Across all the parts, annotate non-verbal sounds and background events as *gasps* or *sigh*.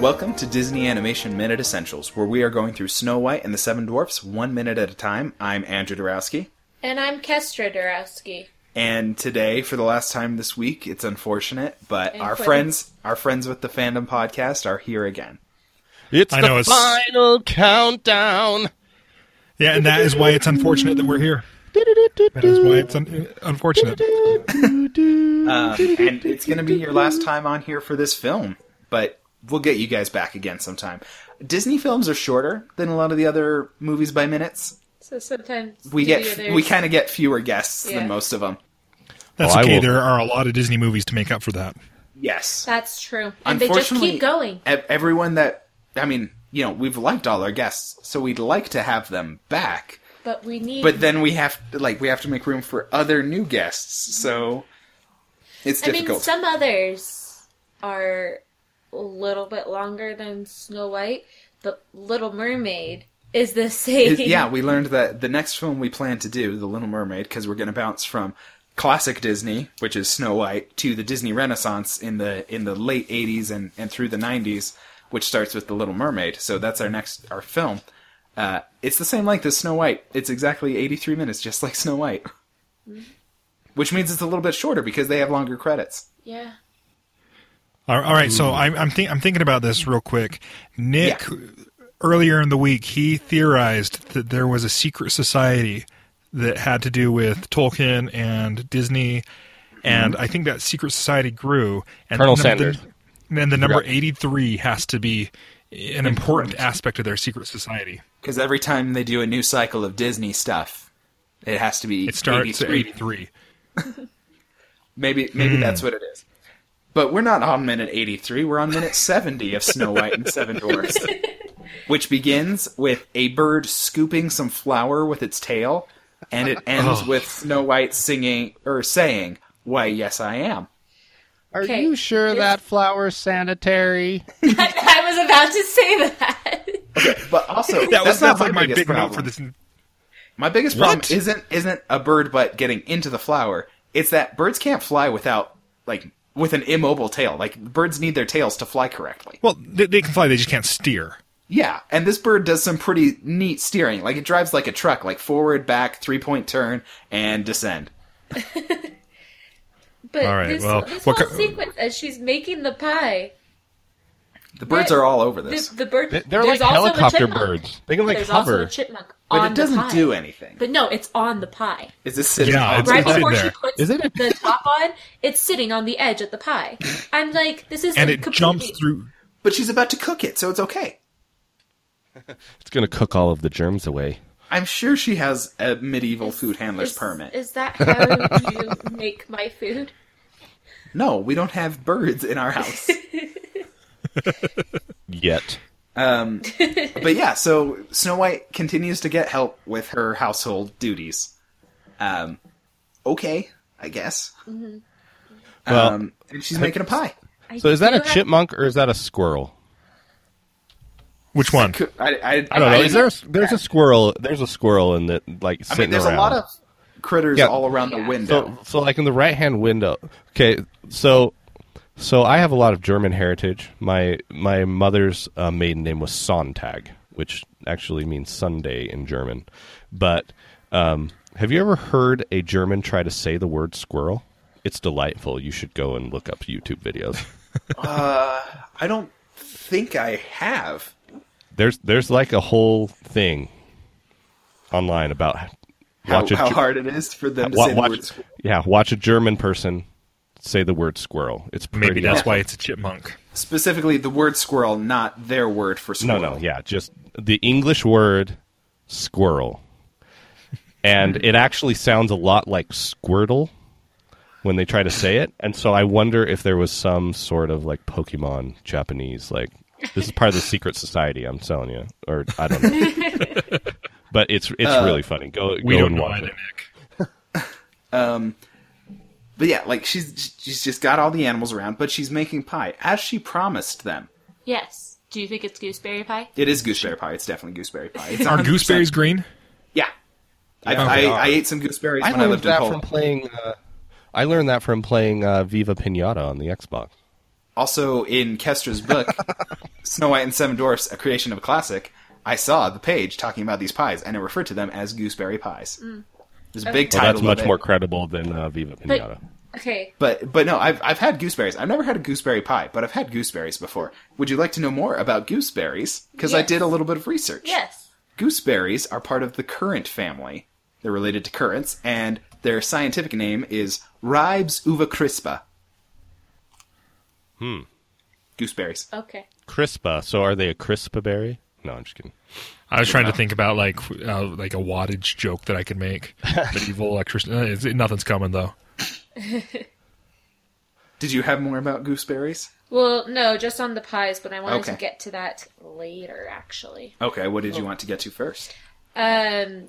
Welcome to Disney Animation Minute Essentials, where we are going through Snow White and the Seven Dwarfs one minute at a time. I'm Andrew Dorowski. And I'm Kestra Dorowski. And today, for the last time this week, it's unfortunate, but And our quitting. friends, our friends with the fandom podcast, are here again. It's I the know, it's- final countdown. Yeah, and that is why it's unfortunate that we're here. That is why it's un- unfortunate. Um, *laughs* and it's going to be your last time on here for this film, but we'll get you guys back again sometime. Disney films are shorter than a lot of the other movies by minutes. So sometimes We get to we kind of get fewer guests Yeah. than most of them. That's I okay. will- There are a lot of Disney movies to make up for that. Yes. That's true. And they just Unfortunately, keep going. Everyone that I mean, you know, we've liked all our guests, so we'd like to have them back. But we need But then we have to, like we have to make room for other new guests, so it's difficult. I mean some others are a little bit longer than Snow White, but Little Mermaid is the same. It- yeah, we learned that the next film we plan to do, The Little Mermaid, because we're going to bounce from classic Disney, which is Snow White, to the Disney Renaissance in the in the late '80s and and through the '90s, which starts with The Little Mermaid. So that's our next our film. Uh, it's the same length as Snow White. It's exactly 83 minutes, just like Snow White. Which means it's a little bit shorter because they have longer credits. Yeah. All right, so mm. I'm I'm, think, I'm thinking about this real quick. Nick Yeah. earlier in the week he theorized that there was a secret society that had to do with Tolkien and Disney, and mm-hmm. I think that secret society grew. And Colonel the- Sanders. And the number Forgot. 83 has to be an important aspect of their secret society. Because every time they do a new cycle of Disney stuff, it has to be It starts at 83. 83. *laughs* Maybe maybe hmm. that's what it is. But we're not on minute 83, we're on minute 70 of Snow White and Seven *laughs* Dwarfs. which begins with a bird scooping some flour with its tail, and it oh. ends with Snow White singing or saying, "Why, yes, I am." Are Okay, you sure this- that flower's sanitary? *laughs* I was about to say that. But also, That was that's not that's like my biggest big problem. note for this. My biggest problem What? isn't isn't a bird butt getting into the flower. It's that birds can't fly without like with an immobile tail. Like birds need their tails to fly correctly. Well, they, they can fly, they just can't steer. Yeah, and this bird does some pretty neat steering. Like it drives like a truck, like forward, back, three point turn, and descend. But *laughs* All right, this, well, this what whole co- sequence as she's making the pie, The birds Right. are all over this, the bird. They- They're there's like also a helicopter chipmunk. birds. They can like There's also hover. a chipmunk but on it doesn't the pie. do anything. But no, it's on the pie. Is this sitting? Yeah, on it's- the Right it's in pie? before she there. puts Is it? the top on, it's sitting on the edge of the pie. I'm like, this is And it completely- jumps through. But she's about to cook it, so it's okay. *laughs* It's gonna cook all of the germs away. I'm sure she has a medieval food handler's Is, permit. is that how you *laughs* make my food? No, we don't have birds in our house. *laughs* *laughs* Yet. Um, *laughs* but yeah, so Snow White continues to get help with her household duties. Um, okay, I guess. Well, um, and she's making a pie. I so is that do a have- chipmunk or is that a squirrel? Which one? Could- I, I, I don't know. Is there? A, there's a squirrel. There's a squirrel in that, like I mean, there's around. a lot of critters Yeah. all around the window. So, so like in the right hand window. Okay, so so I have a lot of German heritage. My my mother's uh, maiden name was Sonntag, which actually means Sunday in German. But um, have you ever heard a German try to say the word squirrel? It's delightful. You should go and look up YouTube videos. *laughs* I don't think I have. There's there's like a whole thing online about How, watch a how Ger- hard it is for them to wa- say the word squirrel. yeah watch a German person say the word squirrel. It's pretty Maybe that's awful. why it's a chipmunk. Specifically, the word squirrel, not their word for squirrel. no, no, yeah, just the English word squirrel. And it actually sounds a lot like squirtle when they try to say it. And so I wonder if there was some sort of like Pokemon Japanese, like this is part of the secret society, I'm telling you. Or I don't know. *laughs* but it's it's uh, really funny. Go We go don't and know watch either, it. Nick. *laughs* Um, But yeah, like she's she's just got all the animals around, but she's making pie as she promised them. Yes. Do you think it's gooseberry pie? It is gooseberry pie. It's definitely gooseberry pie. It's Are 100%. gooseberries green? Yeah. I, Yeah, I, they are. I ate some gooseberries I when I learned lived in that Poland. from playing uh, I learned that from playing uh, Viva Pinata on the Xbox. Also, in Kestra's book, *laughs* Snow White and Seven Dwarfs: A Creation of a Classic, I saw the page talking about these pies, and it referred to them as gooseberry pies. There's a big Well, title. that's much more credible than uh, Viva Pinata. Okay. But but no, I've I've had gooseberries. I've never had a gooseberry pie, but I've had gooseberries before. Would you like to know more about gooseberries? Because I did a little bit of research. Yes. Gooseberries are part of the currant family. They're related to currants, and their scientific name is Ribes uva crispa. Hmm. Gooseberries. Okay. Crispa. So are they a crispa berry? No, I'm just kidding. I was trying to think about like uh, like a wattage joke that I could make. *laughs* Medieval electricity. Uh, nothing's coming though. *laughs* Did you have more about gooseberries? Well, no, just on the pies, but I wanted Okay. to get to that later, actually. Okay, what did you want to get to first? Um,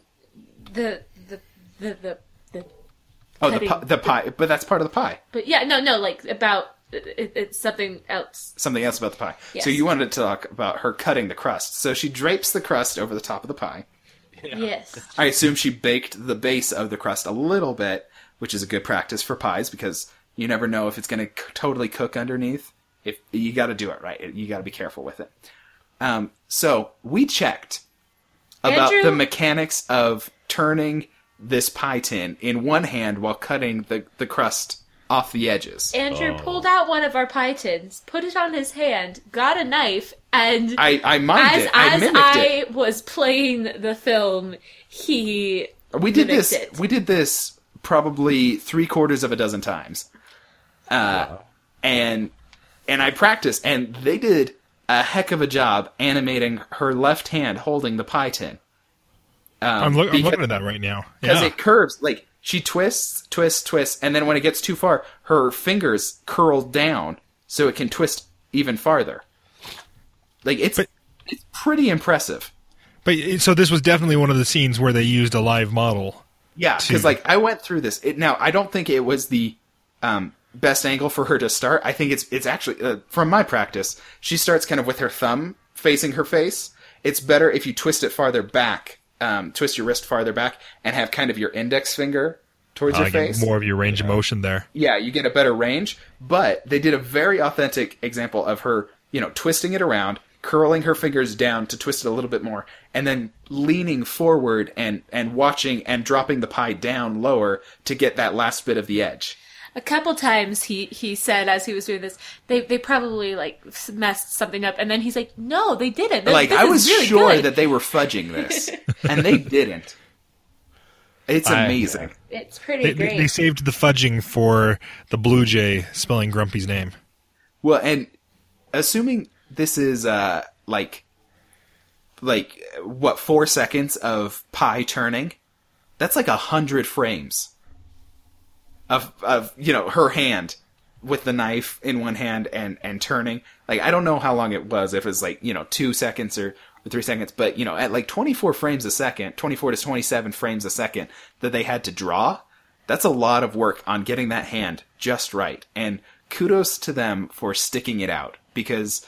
the the the the, the Oh, the Cutting. pie, the pie, but that's part of the pie. but yeah, no, no, like about it, it's something else. Something else about the pie. Yes. So you wanted to talk about her cutting the crust. So she drapes the crust over the top of the pie. Yes. I assume she baked the base of the crust a little bit, which is a good practice for pies because you never know if it's going to c- totally cook underneath. If you got to do it right, you got to be careful with it. Um, so we checked about Andrew- the mechanics of turning this pie tin in one hand while cutting the the crust off the edges. Andrew Oh. pulled out one of our pie tins, put it on his hand, got a knife, and I I mimed as it. I as mimicked I it. was playing the film, he We did this. it. We did this probably three quarters of a dozen times, uh, and and I practiced, and they did a heck of a job animating her left hand holding the pie tin I'm, look, I'm because- looking at that right now. because Yeah. it curves like she twists, twists, twists, and then when it gets too far, her fingers curl down so it can twist even farther. Like it's But- it's pretty impressive. but so this was definitely one of the scenes where they used a live model. Yeah, because to- like I went through this. It, now I don't think it was the um, best angle for her to start. I think it's it's actually uh, from my practice. She starts kind of with her thumb facing her face. It's better if you twist it farther back, um, twist your wrist farther back, and have kind of your index finger towards I your face. more of your range of motion there. Yeah, you get a better range. But they did a very authentic example of her, you know, twisting it around, curling her fingers down to twist it a little bit more, and then leaning forward and and watching and dropping the pie down lower to get that last bit of the edge. A couple times he he said as he was doing this, they they probably like messed something up, and then he's like, no, they didn't. This- Like this I was really sure good. that they were fudging this, *laughs* and they didn't. It's I- amazing. it's pretty They, great. they, they saved the fudging for the Blue Jay spelling Grumpy's name. Well, and assuming this is uh like like what four seconds of pie turning, that's like a hundred frames of of you know her hand with the knife in one hand and and turning. Like I don't know how long it was, if it's like you know two seconds or, or three seconds, but you know at like twenty four frames a second, twenty four to twenty seven frames a second that they had to draw. That's a lot of work on getting that hand just right. And kudos to them for sticking it out because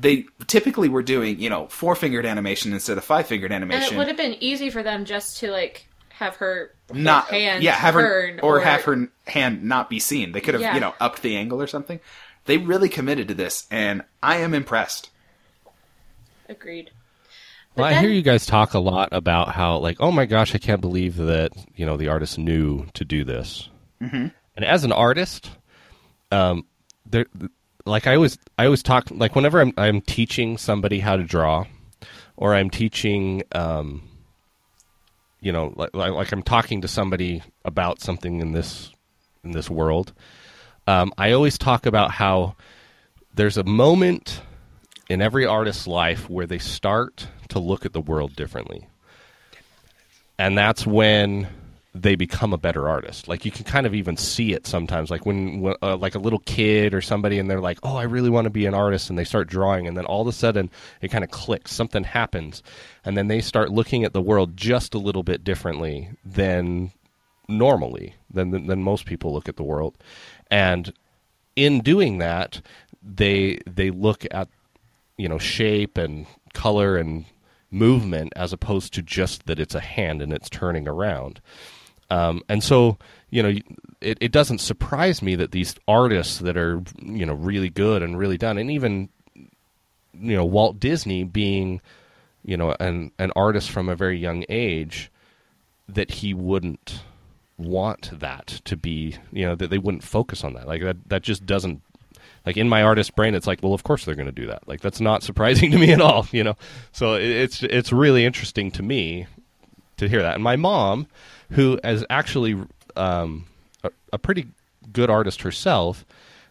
they typically were doing, you know, four fingered animation instead of five fingered animation. and animation. it would have been easy for them just to like have her not hand yeah, have her turn or, have her hand not be seen. They could have, Yeah. you know, upped the angle or something. They really committed to this and I am impressed. agreed. Well, I hear you guys talk a lot about how, like, oh my gosh, I can't believe that you know the artist knew to do this. Mm-hmm. And as an artist, um, there, like I always, I always talk like whenever I'm I'm teaching somebody how to draw, or I'm teaching, um, you know, like, like I'm talking to somebody about something in this in this world. Um, I always talk about how there's a moment in every artist's life where they start to look at the world differently. And that's when they become a better artist. Like you can kind of even see it sometimes like when uh, like a little kid or somebody and they're like, "Oh, I really want to be an artist." And they start drawing and then all of a sudden it kind of clicks, something happens. And then they start looking at the world just a little bit differently than normally than than, than most people look at the world. And in doing that, they they look at you know shape and color and movement as opposed to just that it's a hand and it's turning around. Um, and so you know it, it doesn't surprise me that these artists that are you know really good and really done and even you know Walt Disney being you know an an artist from a very young age that he wouldn't want that to be you know that they wouldn't focus on that. Like that that just doesn't like in my artist brain it's like well of course they're going to do that. Like that's not *laughs* surprising to me at all you know? So it- it's it's really interesting to me to hear that. And my mom who is actually um, a, a pretty good artist herself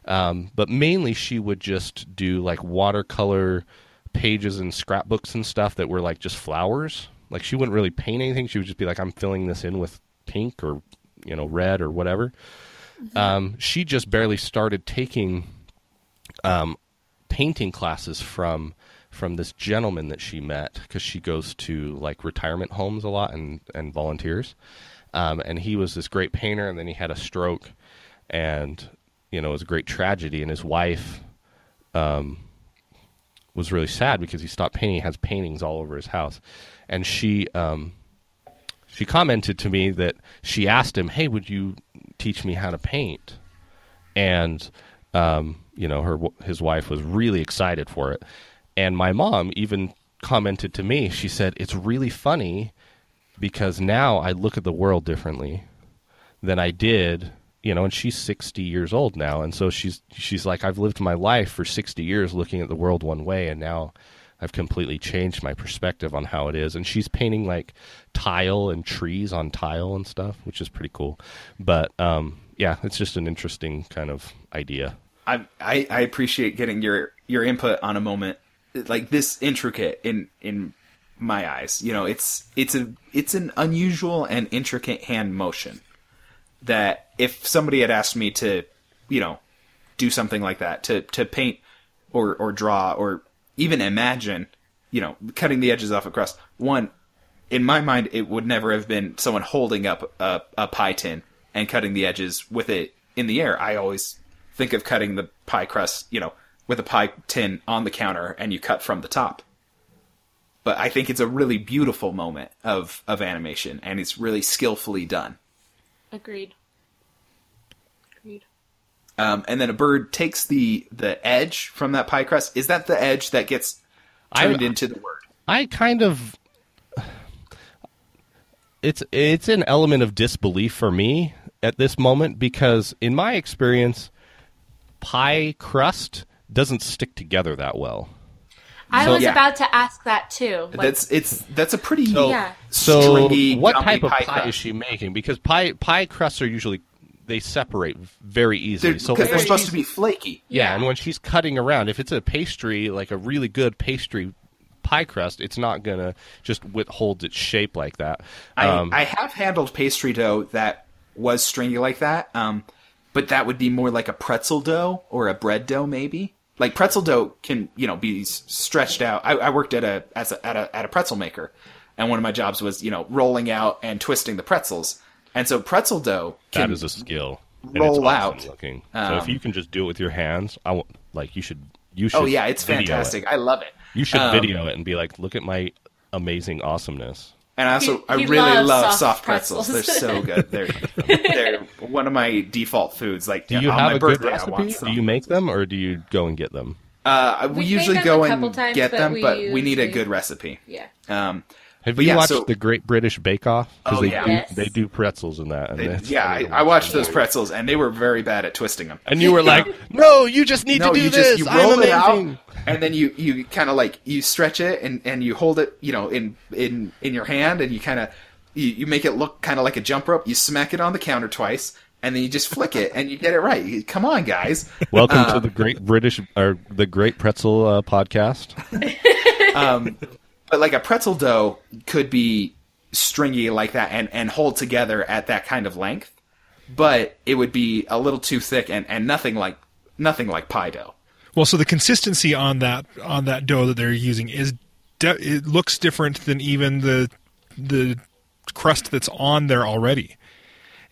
um, but mainly she would just do like watercolor pages and scrapbooks and stuff that were like just flowers. Like she wouldn't really paint anything. She would just be like i'm filling this in with pink or you know red or whatever. Um, she just barely started taking um, painting classes from from this gentleman that she met because she goes to like retirement homes a lot and and volunteers. Um, and he was this great painter and then he had a stroke and you know it was a great tragedy and his wife um, was really sad because he stopped painting. He has paintings all over his house. And she um, she commented to me that she asked him hey would you teach me how to paint? And um, you know her his wife was really excited for it and my mom even commented to me she said it's really funny because now I look at the world differently than I did you know and she's 60 years old now. And so she's she's like I've lived my life for 60 years looking at the world one way and now I've completely changed my perspective on how it is. And she's painting like tile and trees on tile and stuff which is pretty cool. But um yeah it's just an interesting kind of idea. I, I I appreciate getting your your input on a moment like this intricate in in my eyes. You know, it's it's a it's an unusual and intricate hand motion that if somebody had asked me to, you know, do something like that to to paint or or draw or even imagine, you know, cutting the edges off a crust. One, in my mind, it would never have been someone holding up a, a pie tin and cutting the edges with it in the air. I always think of cutting the pie crust, you know, with a pie tin on the counter and you cut from the top. But I think it's a really beautiful moment of, of animation and it's really skillfully done. Agreed. Agreed. Um, and then a bird takes the, the edge from that pie crust. Is that the edge that gets turned I- into the word? I kind of it's it's an element of disbelief for me at this moment because in my experience pie crust doesn't stick together that well. I So- was Yeah. about to ask that too. Like, That's it's that's a pretty Yeah. So stringy, what type of pie, crust. is she making? Because pie pie crusts are usually they separate very easily. They're, so because when they're supposed to be flaky. Yeah, Yeah. and when she's cutting around, if it's a pastry, like a really good pastry pie crust, it's not gonna just withhold its shape like that. I, Um, I have handled pastry dough that was stringy like that, um, but that would be more like a pretzel dough or a bread dough, maybe. Like pretzel dough can, you know, be stretched out. I, I worked at a as a, at a at a pretzel maker, and one of my jobs was, you know, rolling out and twisting the pretzels. And so pretzel dough can that is a skill. And roll it's awesome out. Looking. so if Um, you can just do it with your hands, I want like you should. You should. Oh yeah, it's video it. fantastic. I love it. You should Um, video it and be like, look at my amazing awesomeness. And I also He- I he really love soft soft pretzels. pretzels. They're so *laughs* good. They're they're one of my default foods. Like Do you on have my a good birthday, I want recipe? Do you make them or do you go and get them? Uh, we We've usually go and times, get but them, we but we need a good recipe. yeah. Um, Have But you yeah, watched so- the Great British Bake Off? Oh, they yeah. do, Yes. they do pretzels in that. And they- it's yeah, I, I watched those pretzels, and they were very bad at twisting them. And you were like, *laughs* "No, you just need no, to do you this. just you I'm roll it out, and then you you kind of like you stretch it, and and you hold it, you know, in in in your hand, and you kind of you, you make it look kind of like a jump rope. You smack it on the counter twice, and then you just flick it, and you get it right. You- Come on, guys. Welcome Uh, to the Great British or the Great Pretzel uh, podcast. *laughs* but like a pretzel dough could be stringy like that and, and hold together at that kind of length but it would be a little too thick and, and nothing like nothing like pie dough Well, so the consistency on that on that dough that they're using is de- it looks different than even the the crust that's on there already.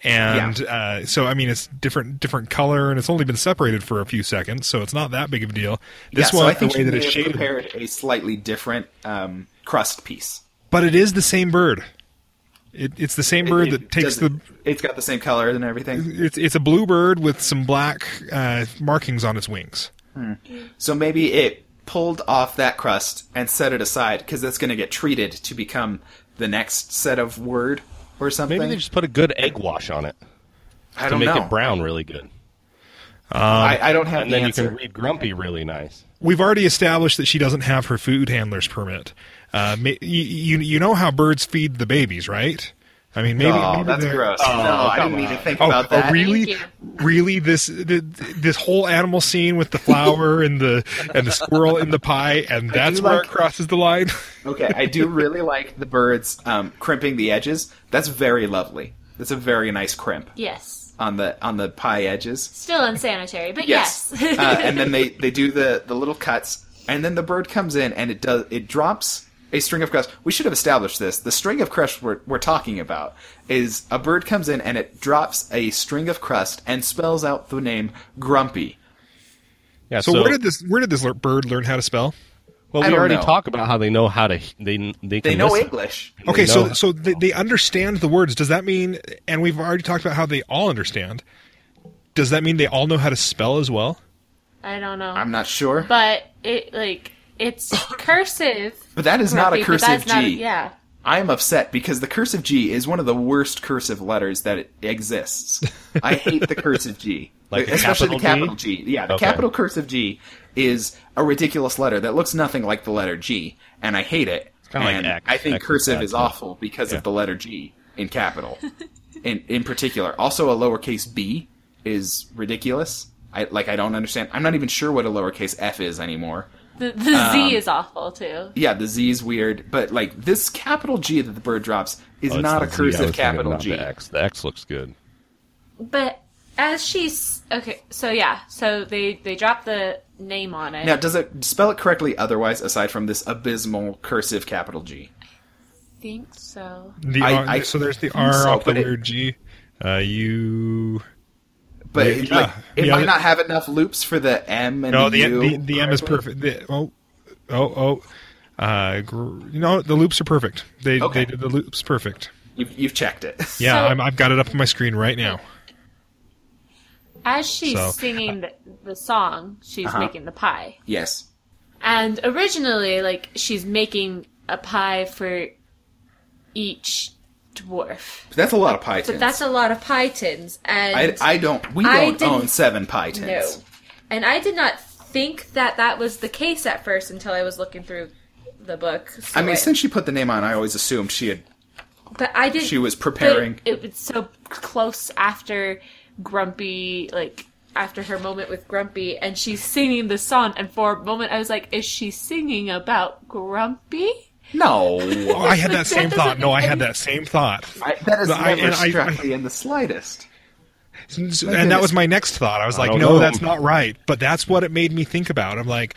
And uh, so, I mean, it's different different color, and it's only been separated for a few seconds, so it's not that big of a deal. This yeah, one, so I think the way that it's shaded, prepared a slightly different um, crust piece but it is the same bird. It, it's the same bird It- that takes the. it's got the same color and everything It's it's a blue bird with some black uh, markings on its wings. so maybe it pulled off that crust and set it aside because that's going to get treated to become the next set of word or something. Maybe they just put a good egg wash on it I to don't make know. it brown really good, I, I don't have and the then answer. you can read grumpy really nice. We've already established that she doesn't have her food handler's permit. Uh, ma- you, you you know how birds feed the babies, right? I mean, maybe, oh, maybe that's they're- gross. no, I didn't even think Oh, about oh, that. really? Really? This th- this whole animal scene with the flower and the and the squirrel in the pie, and that's where like- it crosses the line. *laughs* Okay, I do really like the birds um, crimping the edges. That's very lovely. That's a very nice crimp Yes. on the on the pie edges. Still unsanitary, but Yes, yes. uh, and then they they do the the little cuts, and then the bird comes in and it does it drops a string of crust. We should have established this. The string of crust we're we're talking about is a bird comes in and it drops a string of crust and spells out the name Grumpy. Yeah. So, where did this where did this lear- bird learn how to spell? well, I we don't already know. talked about how they know how to they they can They know listen. English. Okay, They so so they, they understand the words. Does that mean? And we've already talked about how they all understand. Does that mean they all know how to spell as well? I don't know. I'm not sure, but it like it's cursive. but that is not a Grumpy, but cursive that's not- G. yeah. I am upset because the cursive G is one of the worst cursive letters that exists. I hate the cursive G. *laughs* Like the especially capital the capital G. Yeah, the Okay. capital cursive G is a ridiculous letter that looks nothing like the letter G, and I hate it. kinda like and X. I think X is cursive bad, is too. awful because Yeah. of the letter G in capital. *laughs* in in particular. Also a lowercase b is ridiculous. I like I don't understand. I'm not even sure what a lowercase f is anymore. The, the Um, Z is awful too. Yeah, the Z is weird, but like this capital G that the bird drops is Oh, it's not a the Z. I cursive capital not G. The X. The X looks good. But as she's okay, so yeah, so they they drop the name on it. Now, does it spell it correctly otherwise, aside from this abysmal cursive capital G? I think so. The I- R, I so there's the R so, off the but it- G. Uh, you But Yeah, it, like, it yeah, might the- not have enough loops for the M and no the, the U. the, the M is perfect. The, oh oh oh. Uh, gr- you know the loops are perfect. They Okay. they did the loops perfect. You've, you've checked it. *laughs* Yeah, So- I'm, I've got it up on my screen right now. As she's So- singing the, the song, she's Uh-huh. making the pie. yes. And originally, like she's making a pie for each dwarf. But that's a lot of pie tins. But that's a lot of pie tins, and I, I don't. We I don't own seven pie tins. No. And I did not think that that was the case at first until I was looking through the book. So I mean, since she put the name on, I always assumed she had. but I didn't. she was preparing- It, was so close after Grumpy, like after her moment with Grumpy, and she's singing the song. And for a moment, I was like, "Is she singing about Grumpy?" No, Oh, I had that same That thought. No, I had that same thought. I, that has I- never and I- struck I- me in the slightest. and that goodness. was my next thought. I was like, don't no, know. that's not right. But that's what it made me think about. I'm like,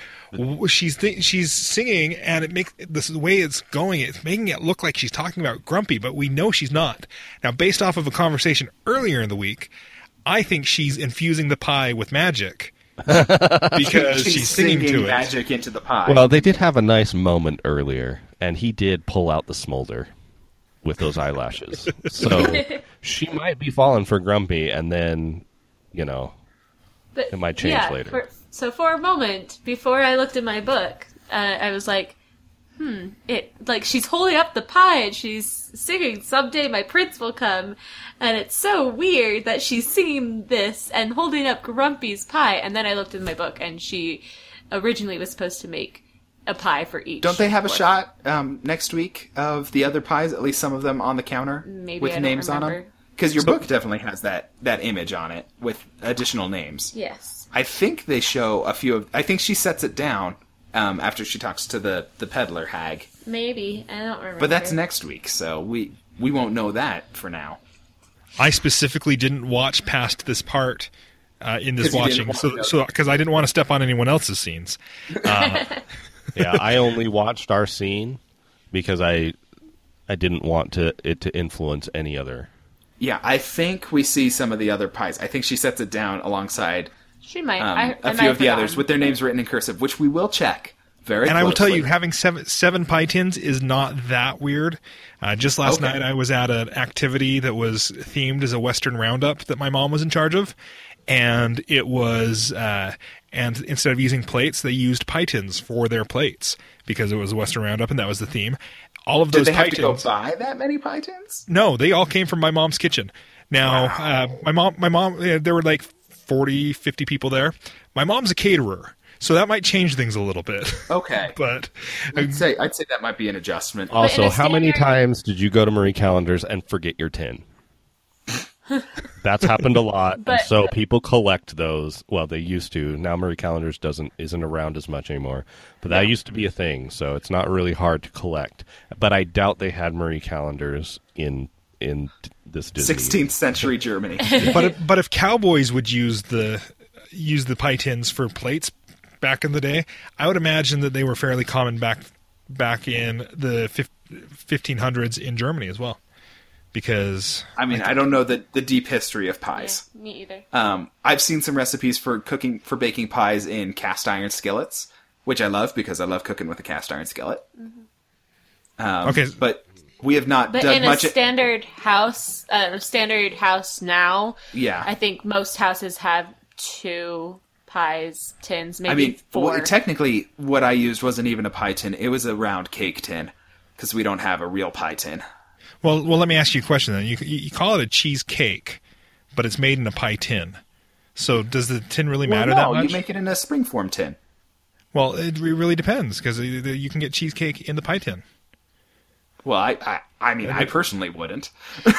she's th- she's singing, and it makes this the way it's going. It's making it look like she's talking about Grumpy, but we know she's not. Now, based off of a conversation earlier in the week, I think she's infusing the pie with magic *laughs* because she's, singing, to it. magic into the pie. Well, they did have a nice moment earlier, and he did pull out the smolder with those eyelashes. *laughs* So she might be falling for Grumpy, and then, you know, But It might change yeah, later. For, so for a moment before I looked at my book, uh, I was like, "Hmm." It like she's holding up the pie and she's singing "Someday my prince will come," and it's so weird that she's singing this and holding up Grumpy's pie. And then I looked in my book, and she originally was supposed to make a pie for each. Don't they have a shot um, next week of the other pies? At least some of them on the counter Maybe with I don't names on them. Because your book definitely has that that image on it with additional names. Yes. I think they show a few of. I think she sets it down um, after she talks to the the peddler hag. Maybe I don't remember. But that's next week, so we we won't know that for now. I specifically didn't watch past this part uh, in this watching, so to. so because I didn't want to step on anyone else's scenes. *laughs* yeah, I *laughs* only watched our scene because I I didn't want to it to influence any other. Yeah, I think we see some of the other pies. I think she sets it down alongside she might. um, I, a I few might of have the others with their names written in cursive, which we will check very. And I will tell you, having seven seven pie tins is not that weird. Uh, just last Okay. night, I was at an activity that was themed as a Western roundup that my mom was in charge of, and it was uh, and instead of using plates, they used pie tins for their plates because it was a Western Roundup, and that was the theme. All of those Did those they pie have to go tins. buy that many pie tins? No, they all came from my mom's kitchen. Now, uh, my mom, my mom, uh, there were like 40, 50 people there. My mom's a caterer, so that might change things a little bit. *laughs* Okay, but I'd say I'd say that might be an adjustment. Also, a how many times did you go to Marie Callender's and forget your tin? *laughs* That's happened a lot, But- so people collect those. Well, they used to. Now Marie Callender's doesn't isn't around as much anymore, but that used to be a thing. So it's not really hard to collect. But I doubt they had Marie Callender's in in this Disney. 16th century Germany. *laughs* but if, but if cowboys would use the use the pie tins for plates back in the day, I would imagine that they were fairly common back back in the fif- 1500s in Germany as well. Because I mean, I don't know the the deep history of Yeah, pies. me either. Um, I've seen some recipes for cooking for baking pies in cast iron skillets, which I love because I love cooking with a cast iron skillet. Um, Okay. but we have not But done in a much. standard house, uh, standard house now, yeah, I think most houses have two pies tins, maybe I mean, four. well, technically, what I used wasn't even a pie tin; it was a round cake tin because we don't have a real pie tin. Well, well, let me ask you a question then. You you call it a cheesecake, but it's made in a pie tin. So does the tin really matter well, no, that much? you make it in a springform tin. well, it really depends because you can get cheesecake in the pie tin. Well, I, I, I mean, I personally wouldn't. *laughs*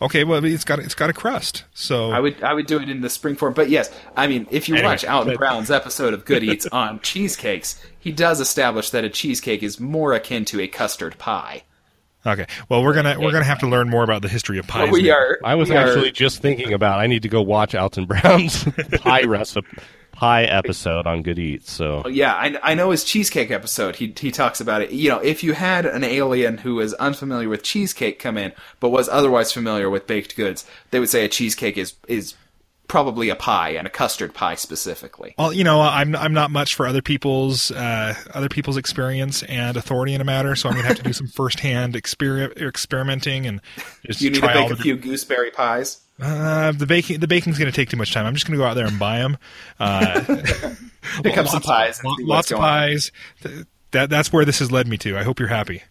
Okay, well, it's got it's got a crust, so I would I would do it in the spring form. But yes, I mean, if you Anyway, watch Alton but- Brown's episode of Good Eats *laughs* on cheesecakes, he does establish that a cheesecake is more akin to a custard pie. Okay. Well, we're gonna we're gonna have to learn more about the history of pies. But we now. are. I was we are- actually just thinking about I need to go watch Alton Brown's *laughs* pie recipe pie episode on Good Eats. So oh, Yeah, I, I know his cheesecake episode. He he talks about it. You know, if you had an alien who was unfamiliar with cheesecake come in, but was otherwise familiar with baked goods, they would say a cheesecake is is probably a pie and a custard pie specifically. Well, you know, I'm I'm not much for other people's uh, other people's experience and authority in a matter, so I'm gonna have to do some *laughs* firsthand exper- experimenting and just You need to try all bake a the few gooseberry pies. Uh, the baking the baking's gonna take too much time. I'm just gonna go out there and buy them. Uh, *laughs* Pick up some pies and lo- lots of going on. pies. That that's where this has led me to. I hope you're happy.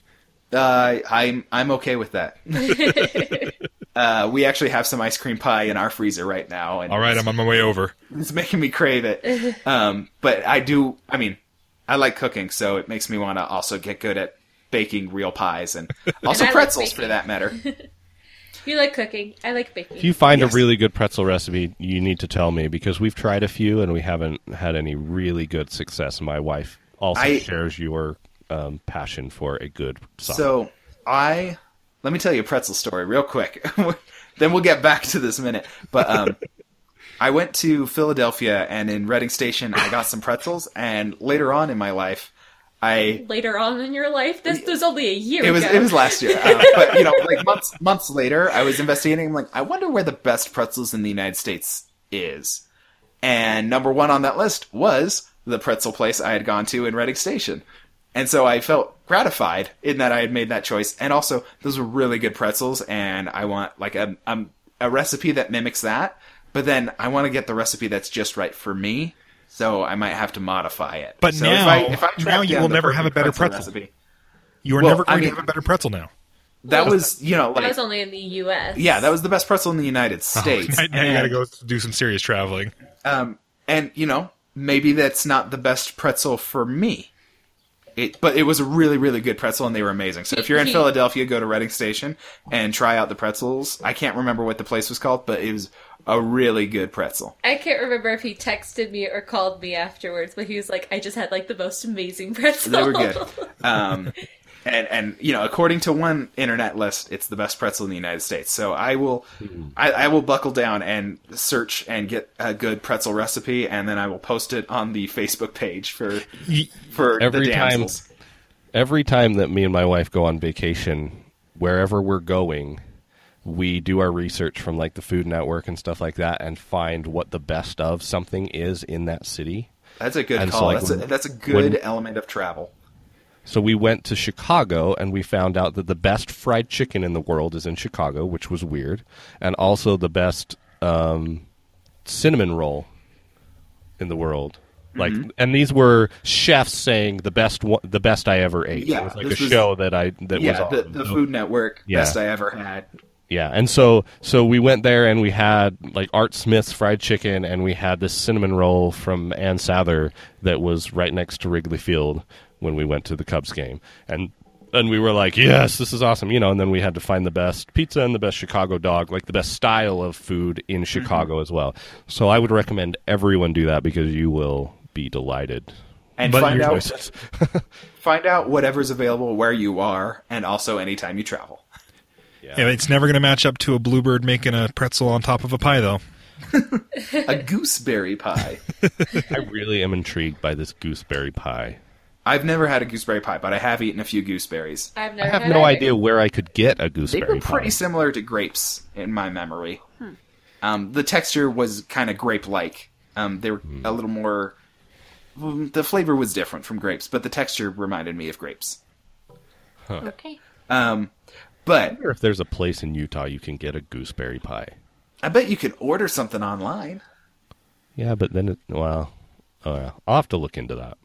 Uh, I'm I'm okay with that. *laughs* uh, we actually have some ice cream pie in our freezer right now, and All right, I'm on my way over. it's making me crave it. *laughs* Um, but I do. I mean, I like cooking, so it makes me want to also get good at baking real pies and *laughs* also I like pretzels for that matter. *laughs* you like cooking. I like baking. if you find Yes. a really good pretzel recipe, you need to tell me because we've tried a few and we haven't had any really good success. My wife also I- shares your um, passion for a good sauce. So I let me tell you a pretzel story real quick. *laughs* then we'll get back to this minute. But um, I went to Philadelphia and in Reading Station I got some pretzels. And later on in my life, I Later on in your life, this was only a year it was ago. it was last year. *laughs* Um, but you know, like months months later, I was investigating. I'm like, I wonder where the best pretzels in the United States is. And number one on that list was the pretzel place I had gone to in Reading Station. And so I felt gratified in that I had made that choice. And also, those were really good pretzels, and I want like a a, a recipe that mimics that. But then I want to get the recipe that's just right for me. So I might have to modify it. But so now- if I, if I now you will never have a better pretzel. recipe, You are Well, never I going mean- to have a better pretzel now. that was you know that was only in the U.S. Yeah, that was the best pretzel in the United *laughs* States. now, now you got to go do some serious traveling. Um, and you know, maybe that's not the best pretzel for me. It, but it was a really, really good pretzel, and they were amazing. So if you're in Philadelphia, go to Reading Station and try out the pretzels. I can't remember what the place was called, but it was a really good pretzel. I can't remember if he texted me or called me afterwards, but he was like, "I just had like the most amazing *laughs* pretzel." They were good. *laughs* Um, and and you know, according to one internet list, it's the best pretzel in the United States. So I will, I, I will buckle down and search and get a good pretzel recipe, and then I will post it on the Facebook page for for Every the time- damsels. Every time that me and my wife go on vacation, wherever we're going, we do our research from like the Food Network and stuff like that and find what the best of something is in that city. That's a good And so, call. like, that's a that's a good when- element of travel. So we went to Chicago and we found out that the best fried chicken in the world is in Chicago, which was weird, and also the best um, cinnamon roll in the world. Like, Mm-hmm. and these were chefs saying the best one, the best I ever ate. Yeah, it was like a was- show that I that was yeah, on. the, the Food Network Yeah. best I ever had. Yeah, and so so we went there and we had like Art Smith's fried chicken and we had this cinnamon roll from Ann Sather that was right next to Wrigley Field when we went to the Cubs game. And and we were like, "Yes, this is awesome." You know, and then we had to find the best pizza and the best Chicago dog, like the best style of food in mm-hmm. Chicago as well. So I would recommend everyone do that because you will be delighted. And But find out *laughs* find out whatever's available where you are, and also anytime you travel. Yeah, it's never going to match up to a bluebird making a pretzel on top of a pie, though. *laughs* A gooseberry pie. *laughs* I really am intrigued by this gooseberry pie. I've never had a gooseberry pie, but I have eaten a few gooseberries. I've I have had no either. idea where I could get a gooseberry. Pie. They gooseberry were pretty pie. similar to grapes in my memory. Um, the texture was kind of grape-like. Um, they were a little more. The flavor was different from grapes, but the texture reminded me of grapes. Okay. Um, but I wonder if there's a place in Utah you can get a gooseberry pie. I bet you could order something online. Yeah, but then it well, oh yeah, I'll have to look into that.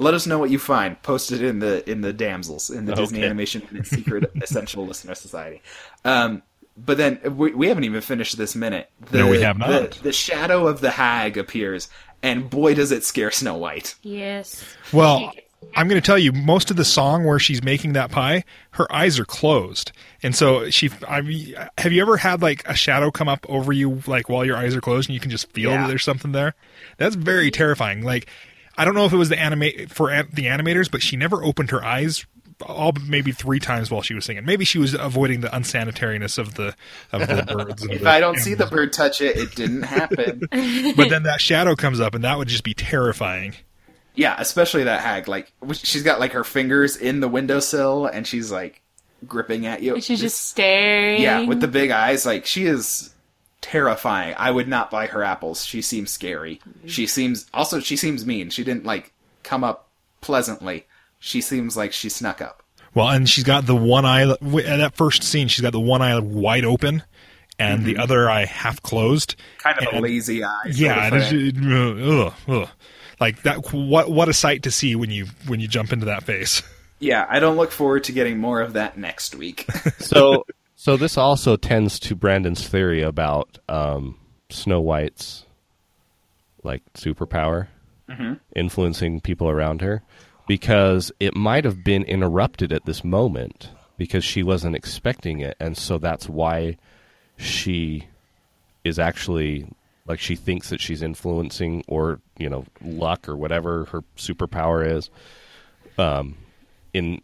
Let us know what you find. Post it in the in the damsels in the Disney Animation and its *laughs* Secret Essential Listener Society. Um, but then we, we haven't even finished this minute. The, No, we have the- not. The, shadow of the hag appears, and boy, does it scare Snow White. Yes. Well, I'm going to tell you, most of the song where she's making that pie, her eyes are closed, and so she. I mean, have you ever had like a shadow come up over you, like while your eyes are closed, and you can just feel Yeah. that there's something there? That's very terrifying. Like, I don't know if it was the animate for an- the animators, but she never opened her eyes. All maybe three times while she was singing. Maybe she was avoiding the unsanitariness of the of the *laughs* birds. If the I don't see the bird touch it, it didn't happen. *laughs* but then that shadow comes up, and that would just be terrifying. yeah, especially that hag. Like she's got like her fingers in the windowsill, and she's like gripping at you. And she's just staring. yeah, with the big eyes. Like she is terrifying. I would not buy her apples. She seems scary. She seems also she seems mean. She didn't like come up pleasantly. She seems like she snuck up. Well, and she's got the one eye w- at that first scene. She's got the one eye wide open, and the mm-hmm. other eye half closed. Kind of a lazy eye. Yeah, of and it's, uh, ugh, ugh. like that. What what a sight to see when you when you jump into that face. yeah. I don't look forward to getting more of that next week. So *laughs* so this also tends to Brandon's theory about um, Snow White's like superpower influencing people around her because it might have been interrupted at this moment because she wasn't expecting it. And so that's why she is actually like she thinks that she's influencing or you know luck or whatever her superpower is um in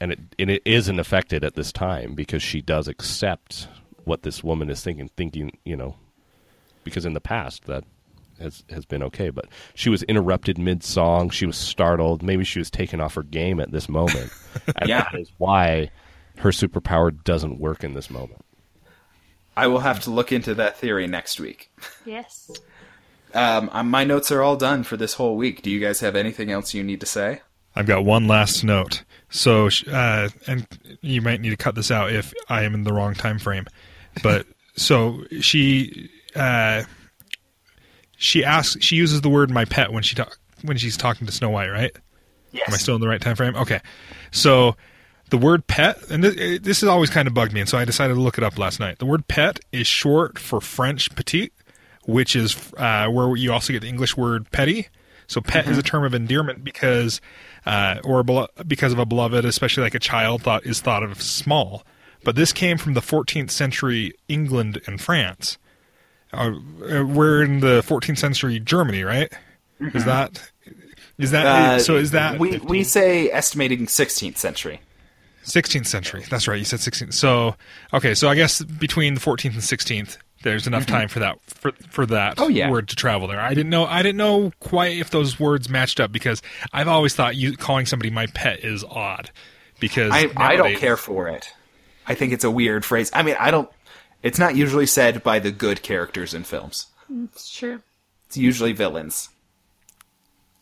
and it and it isn't affected at this time because she does accept what this woman is thinking thinking you know because in the past that has has been okay but she was interrupted mid song she was startled maybe she was taken off her game at this moment *laughs* and Yeah. that is why her superpower doesn't work in this moment I will have to look into that theory next week. Yes. Um, uh, my notes are all done for this whole week. Do you guys have anything else you need to say? I've got one last note. So, uh, and you might need to cut this out if I am in the wrong time frame. But *laughs* so she, uh, she asks, she uses the word "my pet" when she talk when she's talking to Snow White, right? Yes. Am I still in the right time frame? Okay. So the word pet, and this, this has always kind of bugged me, and so I decided to look it up last night. The word pet is short for French petite, which is uh, where you also get the English word petty. So pet is a term of endearment because, uh, or belo- because of a beloved, especially like a child, thought is thought of small. But this came from the 14th century England and France. Uh, uh, we're in the 14th century Germany, right? Is that is that Uh, so? Is that we we say estimating 16th century? 16th century. That's right. You said 16th. So, okay. So I guess between the 14th and 16th, there's enough time for that for for that Mm-hmm. Oh, yeah. word to travel there. I didn't know. I didn't know quite if those words matched up because I've always thought you calling somebody my pet is odd because I I don't care for it. I think it's a weird phrase. I mean, I don't. It's not usually said by the good characters in films. It's true. It's usually villains.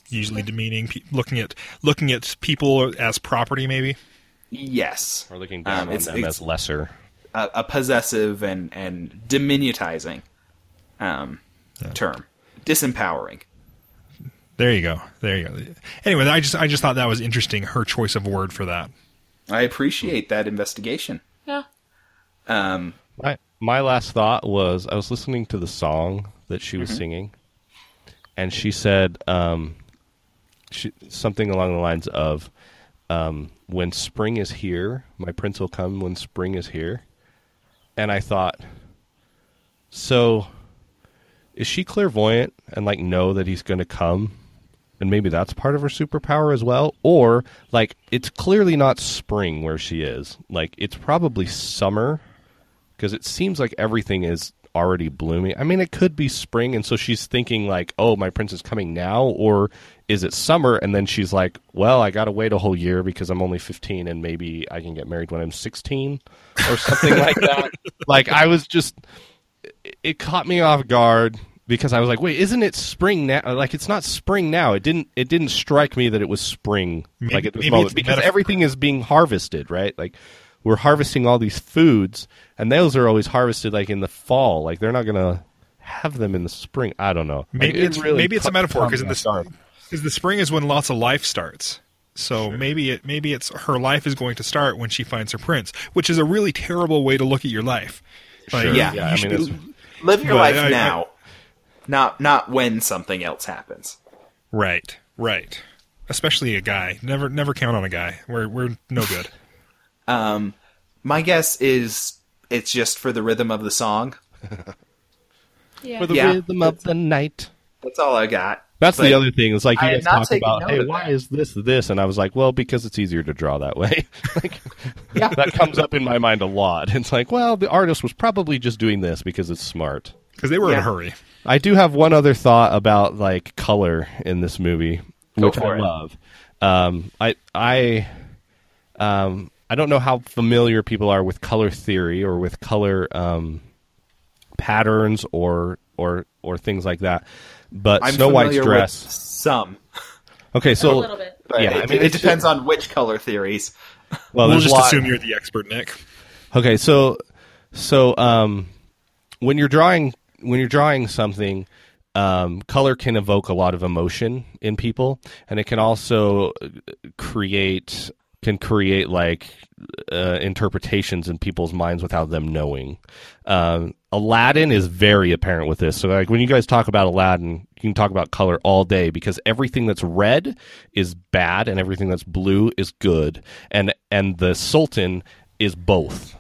Usually demeaning, pe- looking at looking at people as property, maybe. Yes, or looking down Um, on it's- them it's- as lesser a, a possessive and and diminutizing. Um, term. Disempowering. There you go. There you go. Anyway, I just I just thought that was interesting. Her choice of word for that. I appreciate that investigation. Yeah. Um, My my last thought was I was listening to the song that she was singing, and she said um, she, something along the lines of, um, "When spring is here, my prince will come. When spring is here," and I thought, so is she clairvoyant and like know that he's going to come? And maybe that's part of her superpower as well. Or, like, it's clearly not spring where she is. Like, it's probably summer because it seems like everything is already blooming. I mean, it could be spring, and so she's thinking like, "Oh, my prince is coming now," or is it summer? And then she's like, "Well, I got to wait a whole year because I'm only 15, and maybe I can get married when I'm 16, or something like that." *laughs* Like, I was just, it- caught me off guard because I was like, "Wait, isn't it spring now? Like, it's not spring now. It didn't. It didn't strike me that it was spring. Maybe- like at this moment because metaphor. everything is being harvested, right? Like." We're harvesting all these foods, and those are always harvested like in the fall. Like they're not gonna have them in the spring. I don't know. Maybe it it's really maybe it's a metaphor because in the guard. because the spring is when lots of life starts. So maybe it maybe it's her life is going to start when she finds her prince, which is a really terrible way to look at your life. Like, Sure. Yeah. you I mean, it's- live your life I- I- now, not not when something else happens. right, right. Especially a guy. Never never count on a guy. We're we're no good. Um, my guess is it's just for the rhythm of the song. *laughs* Yeah. for the Yeah. rhythm of the night. That's all I got. That's But the other thing. Is like you I guys talk about, hey, why that. is this this? And I was like, well, because it's easier to draw that way. *laughs* like, Yeah. that comes up in my mind a lot. It's like, well, the artist was probably just doing this because it's smart. Because they were in a hurry. I do have one other thought about like color in this movie, Go which for I it. love. Um, I I um, I don't know how familiar people are with color theory or with color um, patterns or or or things like that. But I'm Snow White's dress. with some, Okay, a so little bit. Yeah, it, I mean, it depends on which color theories. well, we'll just a assume you're the expert, Nik. Okay, so so um, when you're drawing when you're drawing something, um, color can evoke a lot of emotion in people, and it can also uh, create can create like uh, interpretations in people's minds without them knowing. Um, Aladdin is very apparent with this. So, like when you guys talk about Aladdin, you can talk about color all day because everything that's red is bad and everything that's blue is good, and and the Sultan is both.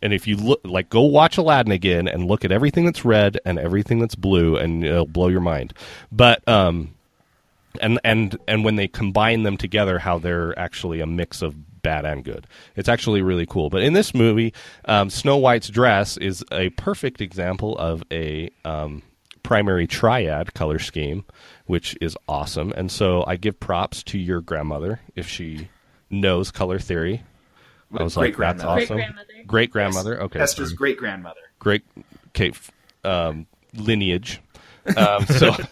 And if you look, like, go watch Aladdin again and look at everything that's red and everything that's blue, and it'll blow your mind. But um, and and and when they combine them together, how they're actually a mix of bad and good. It's actually really cool. But in this movie, um, Snow White's dress is a perfect example of a um, primary triad color scheme, which is awesome. And so I give props to your grandmother if she knows color theory. I was like, that's Great-grandmother. awesome. Great-grandmother. Great grandmother. Okay. Esther's great grandmother. great. Okay. Um, lineage. Um, so. *laughs*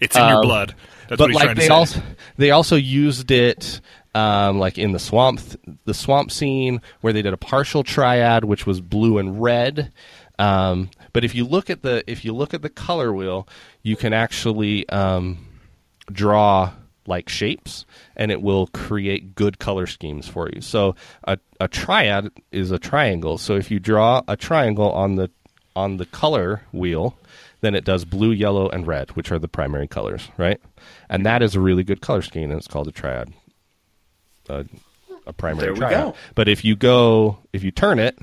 It's in your Um, blood. That's but what he's like trying to they say. also they also used it um, like in the swamp the swamp scene where they did a partial triad which was blue and red um, but if you look at the if you look at the color wheel you can actually um, draw like shapes and it will create good color schemes for you so a, a triad is a triangle so if you draw a triangle on the on the color wheel then it does blue yellow and red which are the primary colors right and that is a really good color scheme and it's called a triad a, a primary There we triad go. but if you go if you turn it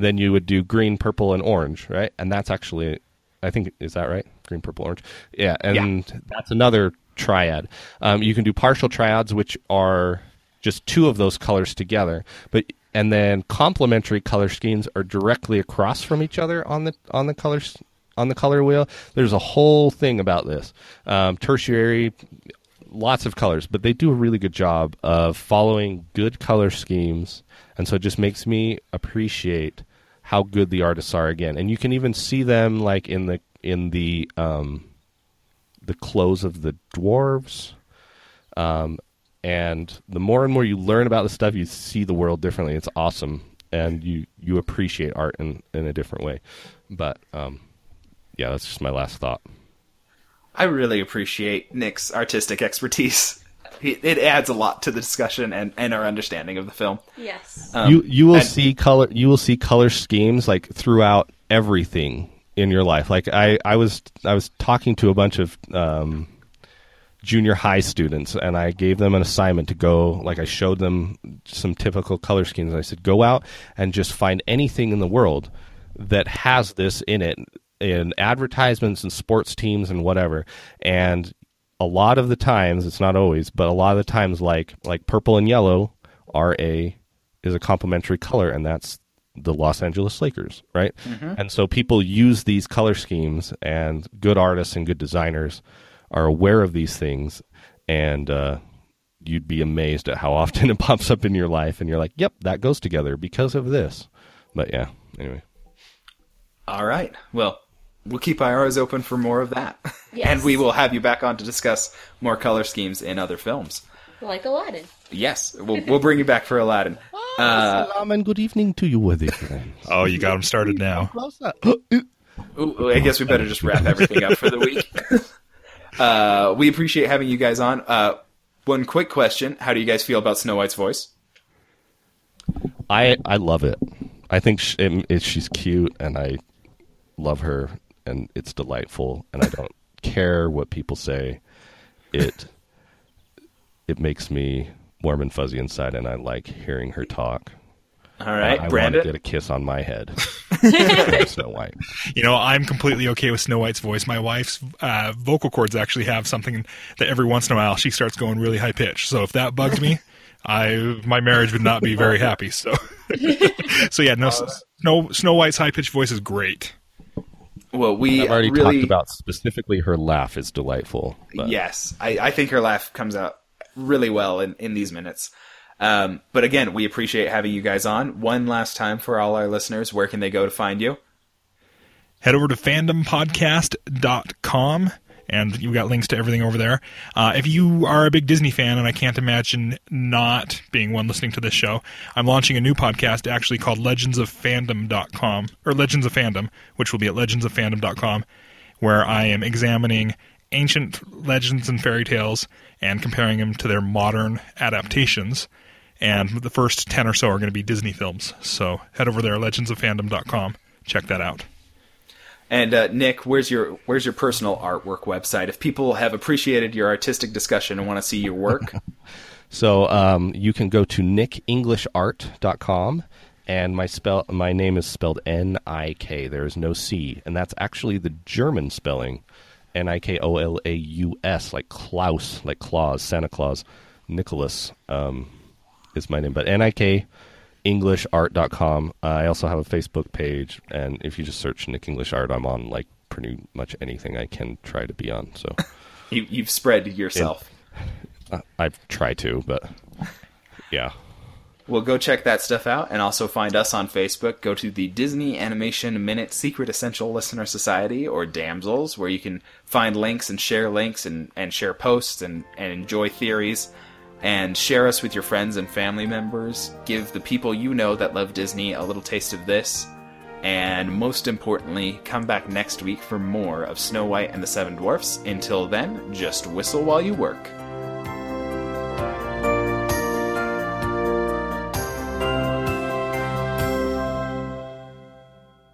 then you would do green, purple, and orange, right? And that's actually, I think, is that right? Green, purple, orange. Yeah, and that's another triad. Um, you can do partial triads, which are just two of those colors together, but and then complementary color schemes are directly across from each other on the on the colors on the color wheel. There's a whole thing about this. Um, tertiary lots of colors, but they do a really good job of following good color schemes, and so it just makes me appreciate how good the artists are again. And you can even see them like in the in the um, the clothes of the dwarves. Um, and the more and more you learn about the stuff, you see the world differently. It's awesome, and you you appreciate art in in a different way. But um, yeah, that's just my last thought. I really appreciate Nik's artistic expertise. It adds a lot to the discussion and, and our understanding of the film. Yes. Um, you you will and- see color you will see color schemes like throughout everything in your life. Like I, I was I was talking to a bunch of um, junior high students and I gave them an assignment to go like I showed them some typical color schemes and I said go out and just find anything in the world that has this in it in advertisements and sports teams and whatever and a lot of the times it's not always but a lot of the times like like purple and yellow are a is a complementary color and that's the Los Angeles Lakers, right? And so people use these color schemes, and good artists and good designers are aware of these things, and uh, you'd be amazed at how *laughs* often it pops up in your life, and you're like, "Yep, that goes together because of this." But yeah, anyway, All right. Well, we'll keep our eyes open for more of that. Yes. *laughs* and we will have you back on to discuss more color schemes in other films. Like Aladdin. Yes, we'll, we'll bring you back for Aladdin. *laughs* Uh, salam and good evening to you, worthy friends. *laughs* Oh, you got them started now. *gasps* Ooh, I guess we better just wrap everything up for the week. uh, we appreciate having you guys on. Uh, one quick question: How do you guys feel about Snow White's voice? I I love it. I think sh it, it, she's cute, and I love her, and it's delightful, and I don't care what people say. It it makes me warm and fuzzy inside, and I like hearing her talk. All right, I want to Brandon. get a kiss on my head. *laughs* Snow White. You know, I'm completely okay with Snow White's voice. My wife's uh, vocal cords actually have something that every once in a while she starts going really high pitched. So if that bugged me, I my marriage would not be very happy. So, *laughs* so yeah, no, Snow Snow White's high pitched voice is great. Well, we I've already really, talked about specifically her laugh is delightful. But Yes, I, I think her laugh comes out really well in, in these minutes. Um, but again, we appreciate having you guys on. One last time for all our listeners, where can they go to find you? Head over to fandompodcast.com and you've got links to everything over there. Uh, if you are a big Disney fan, and I can't imagine not being one listening to this show, I'm launching a new podcast actually called Legends of legendsoffandom.com, or Legends of Fandom, which will be at legendsoffandom.com, where I am examining ancient legends and fairy tales and comparing them to their modern adaptations. And the first 10 or so are going to be Disney films. So head over there, legendsoffandom.com. Check that out. And uh, Nik, where's your where's your personal artwork website? If people have appreciated your artistic discussion and want to see your work, *laughs* So um, you can go to nikenglishart.com, and my spell my name is spelled N I K. There is no C, and that's actually the German spelling, N I K O L A U S, like Klaus, like Claus, Santa Claus, Nicholas um, is my name, but N I K englishart.com. Uh, I also have a Facebook page, and if you just search Nik English Art, I'm on like pretty much anything I can try to be on. So *laughs* you, you've spread yourself. uh, I've tried to, but yeah. Well, go check that stuff out and also find us on Facebook. Go to the Disney Animation Minute Secret Essential Listener Society or Damsels, where you can find links and share links and, and share posts and, and enjoy theories. And share us with your friends and family members. Give the people you know that love Disney a little taste of this. And most importantly, come back next week for more of Snow White and the Seven Dwarfs. Until then, just whistle while you work.